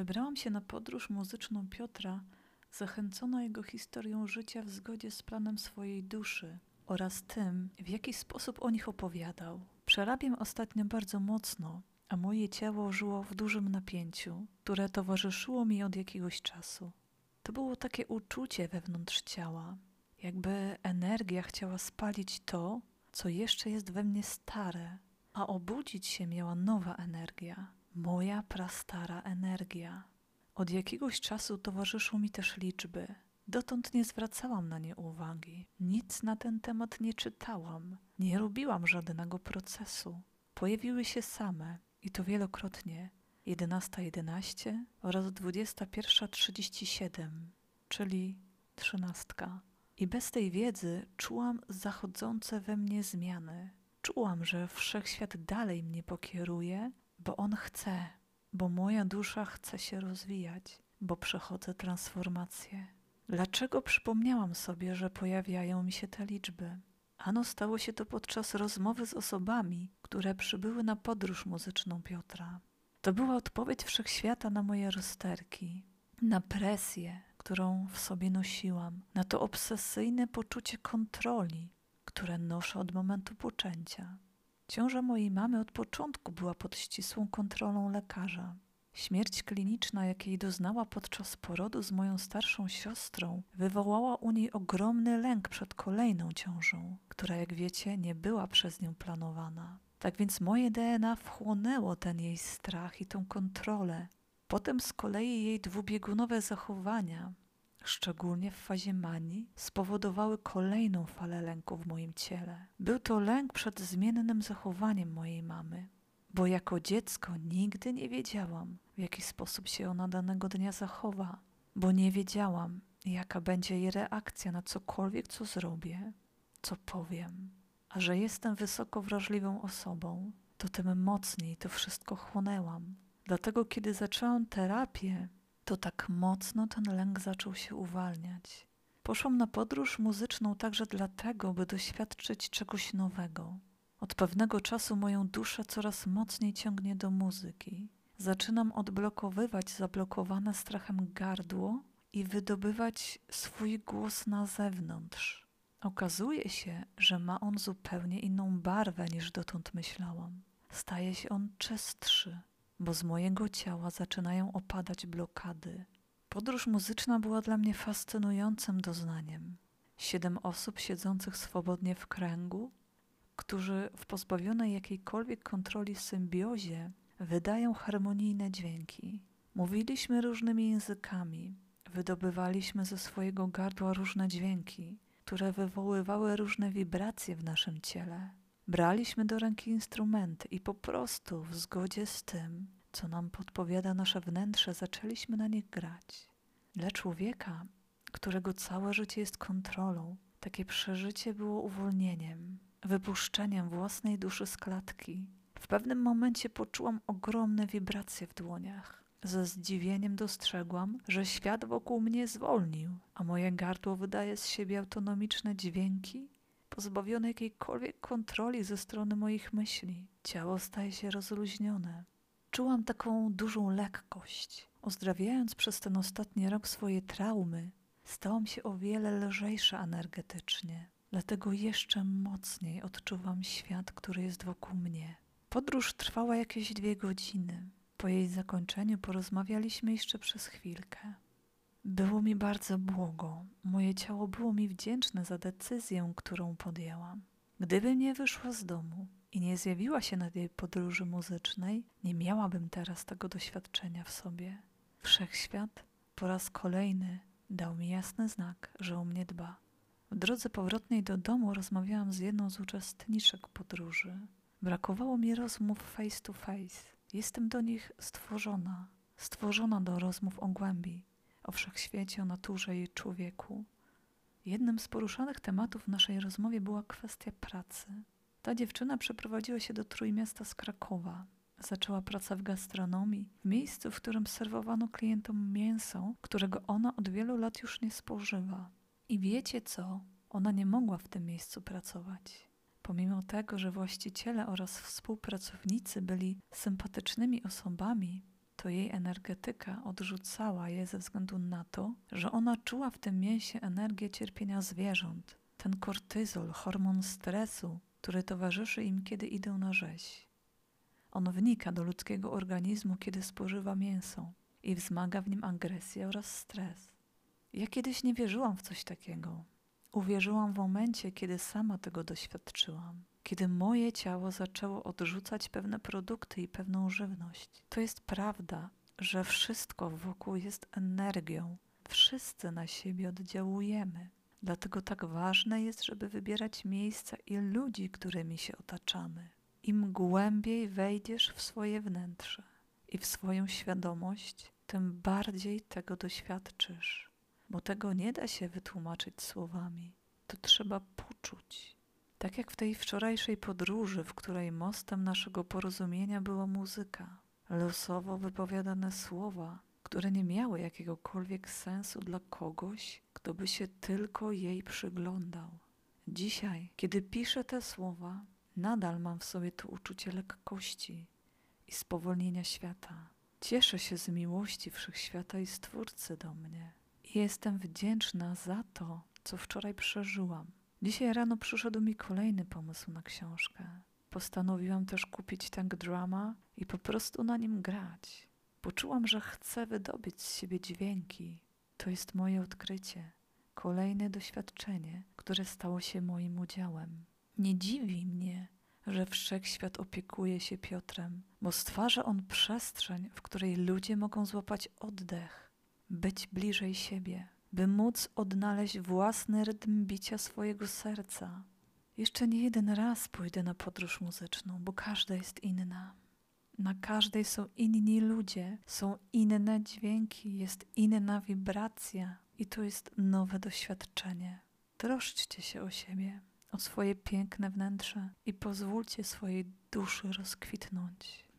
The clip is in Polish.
Wybrałam się na podróż muzyczną Piotra, zachęcona jego historią życia w zgodzie z planem swojej duszy oraz tym, w jaki sposób o nich opowiadał. Przerabiam ostatnio bardzo mocno, a moje ciało żyło w dużym napięciu, które towarzyszyło mi od jakiegoś czasu. To było takie uczucie wewnątrz ciała, jakby energia chciała spalić to, co jeszcze jest we mnie stare, a obudzić się miała nowa energia, moja prastara energia. Od jakiegoś czasu towarzyszą mi też liczby. Dotąd nie zwracałam na nie uwagi, nic na ten temat nie czytałam, nie robiłam żadnego procesu. Pojawiły się same i to wielokrotnie 11.11 11 oraz 21.37, czyli trzynastka. I bez tej wiedzy czułam zachodzące we mnie zmiany. Czułam, że wszechświat dalej mnie pokieruje, bo on chce, bo moja dusza chce się rozwijać, bo przechodzę transformację. Dlaczego przypomniałam sobie, że pojawiają mi się te liczby? Ano stało się to podczas rozmowy z osobami, które przybyły na podróż muzyczną Piotra. To była odpowiedź wszechświata na moje rozterki, na presję, którą w sobie nosiłam, na to obsesyjne poczucie kontroli, które noszę od momentu poczęcia. Ciąża mojej mamy od początku była pod ścisłą kontrolą lekarza. Śmierć kliniczna, jakiej doznała podczas porodu z moją starszą siostrą, wywołała u niej ogromny lęk przed kolejną ciążą, która, jak wiecie, nie była przez nią planowana. Tak więc moje DNA wchłonęło ten jej strach i tą kontrolę. Potem z kolei jej dwubiegunowe zachowania, szczególnie w fazie manii, spowodowały kolejną falę lęku w moim ciele. Był to lęk przed zmiennym zachowaniem mojej mamy, bo jako dziecko nigdy nie wiedziałam, w jaki sposób się ona danego dnia zachowa, bo nie wiedziałam, jaka będzie jej reakcja na cokolwiek, co zrobię, co powiem. A że jestem wysoko wrażliwą osobą, to tym mocniej to wszystko chłonęłam. Dlatego, kiedy zaczęłam terapię, to tak mocno ten lęk zaczął się uwalniać. Poszłam na podróż muzyczną także dlatego, by doświadczyć czegoś nowego. Od pewnego czasu moją duszę coraz mocniej ciągnie do muzyki. Zaczynam odblokowywać zablokowane strachem gardło i wydobywać swój głos na zewnątrz. Okazuje się, że ma on zupełnie inną barwę niż dotąd myślałam. Staje się on czystszy, bo z mojego ciała zaczynają opadać blokady. Podróż muzyczna była dla mnie fascynującym doznaniem. Siedem osób siedzących swobodnie w kręgu, którzy w pozbawionej jakiejkolwiek kontroli symbiozie wydają harmonijne dźwięki. Mówiliśmy różnymi językami, wydobywaliśmy ze swojego gardła różne dźwięki, które wywoływały różne wibracje w naszym ciele. Braliśmy do ręki instrumenty i po prostu w zgodzie z tym, co nam podpowiada nasze wnętrze, zaczęliśmy na nich grać. Dla człowieka, którego całe życie jest kontrolą, takie przeżycie było uwolnieniem, wypuszczeniem własnej duszy z klatki. W pewnym momencie poczułam ogromne wibracje w dłoniach. Ze zdziwieniem dostrzegłam, że świat wokół mnie zwolnił, a moje gardło wydaje z siebie autonomiczne dźwięki, pozbawione jakiejkolwiek kontroli ze strony moich myśli. Ciało staje się rozluźnione. Czułam taką dużą lekkość. Ozdrawiając przez ten ostatni rok swoje traumy, stałam się o wiele lżejsza energetycznie. Dlatego jeszcze mocniej odczuwam świat, który jest wokół mnie. Podróż trwała jakieś dwie godziny. Po jej zakończeniu porozmawialiśmy jeszcze przez chwilkę. Było mi bardzo błogo. Moje ciało było mi wdzięczne za decyzję, którą podjęłam. Gdybym nie wyszła z domu i nie zjawiła się na tej podróży muzycznej, nie miałabym teraz tego doświadczenia w sobie. Wszechświat po raz kolejny dał mi jasny znak, że o mnie dba. W drodze powrotnej do domu rozmawiałam z jedną z uczestniczek podróży. Brakowało mi rozmów face to face. Jestem do nich stworzona, stworzona do rozmów o głębi, o wszechświecie, o naturze i człowieku. Jednym z poruszanych tematów w naszej rozmowie była kwestia pracy. Ta dziewczyna przeprowadziła się do Trójmiasta z Krakowa. Zaczęła pracę w gastronomii, w miejscu, w którym serwowano klientom mięso, którego ona od wielu lat już nie spożywa. I wiecie co? Ona nie mogła w tym miejscu pracować. Pomimo tego, że właściciele oraz współpracownicy byli sympatycznymi osobami, to jej energetyka odrzucała je ze względu na to, że ona czuła w tym mięsie energię cierpienia zwierząt, ten kortyzol, hormon stresu, który towarzyszy im, kiedy idą na rzeź. On wnika do ludzkiego organizmu, kiedy spożywa mięso i wzmaga w nim agresję oraz stres. Ja kiedyś nie wierzyłam w coś takiego. Uwierzyłam w momencie, kiedy sama tego doświadczyłam, kiedy moje ciało zaczęło odrzucać pewne produkty i pewną żywność. To jest prawda, że wszystko wokół jest energią. Wszyscy na siebie oddziałujemy. Dlatego tak ważne jest, żeby wybierać miejsca i ludzi, którymi się otaczamy. Im głębiej wejdziesz w swoje wnętrze i w swoją świadomość, tym bardziej tego doświadczysz, bo tego nie da się wytłumaczyć słowami. To trzeba poczuć. Tak jak w tej wczorajszej podróży, w której mostem naszego porozumienia była muzyka, losowo wypowiadane słowa, które nie miały jakiegokolwiek sensu dla kogoś, kto by się tylko jej przyglądał. Dzisiaj, kiedy piszę te słowa, nadal mam w sobie to uczucie lekkości i spowolnienia świata. Cieszę się z miłości wszechświata i Stwórcy do mnie. I jestem wdzięczna za to, co wczoraj przeżyłam. Dzisiaj rano przyszedł mi kolejny pomysł na książkę. Postanowiłam też kupić tank drama i po prostu na nim grać. Poczułam, że chcę wydobyć z siebie dźwięki. To jest moje odkrycie. Kolejne doświadczenie, które stało się moim udziałem. Nie dziwi mnie, że wszechświat opiekuje się Piotrem, bo stwarza on przestrzeń, w której ludzie mogą złapać oddech, być bliżej siebie, by móc odnaleźć własny rytm bicia swojego serca. Jeszcze nie jeden raz pójdę na podróż muzyczną, bo każda jest inna. Na każdej są inni ludzie, są inne dźwięki, jest inna wibracja i to jest nowe doświadczenie. Troszczcie się o siebie o swoje piękne wnętrze i pozwólcie swojej duszy rozkwitnąć.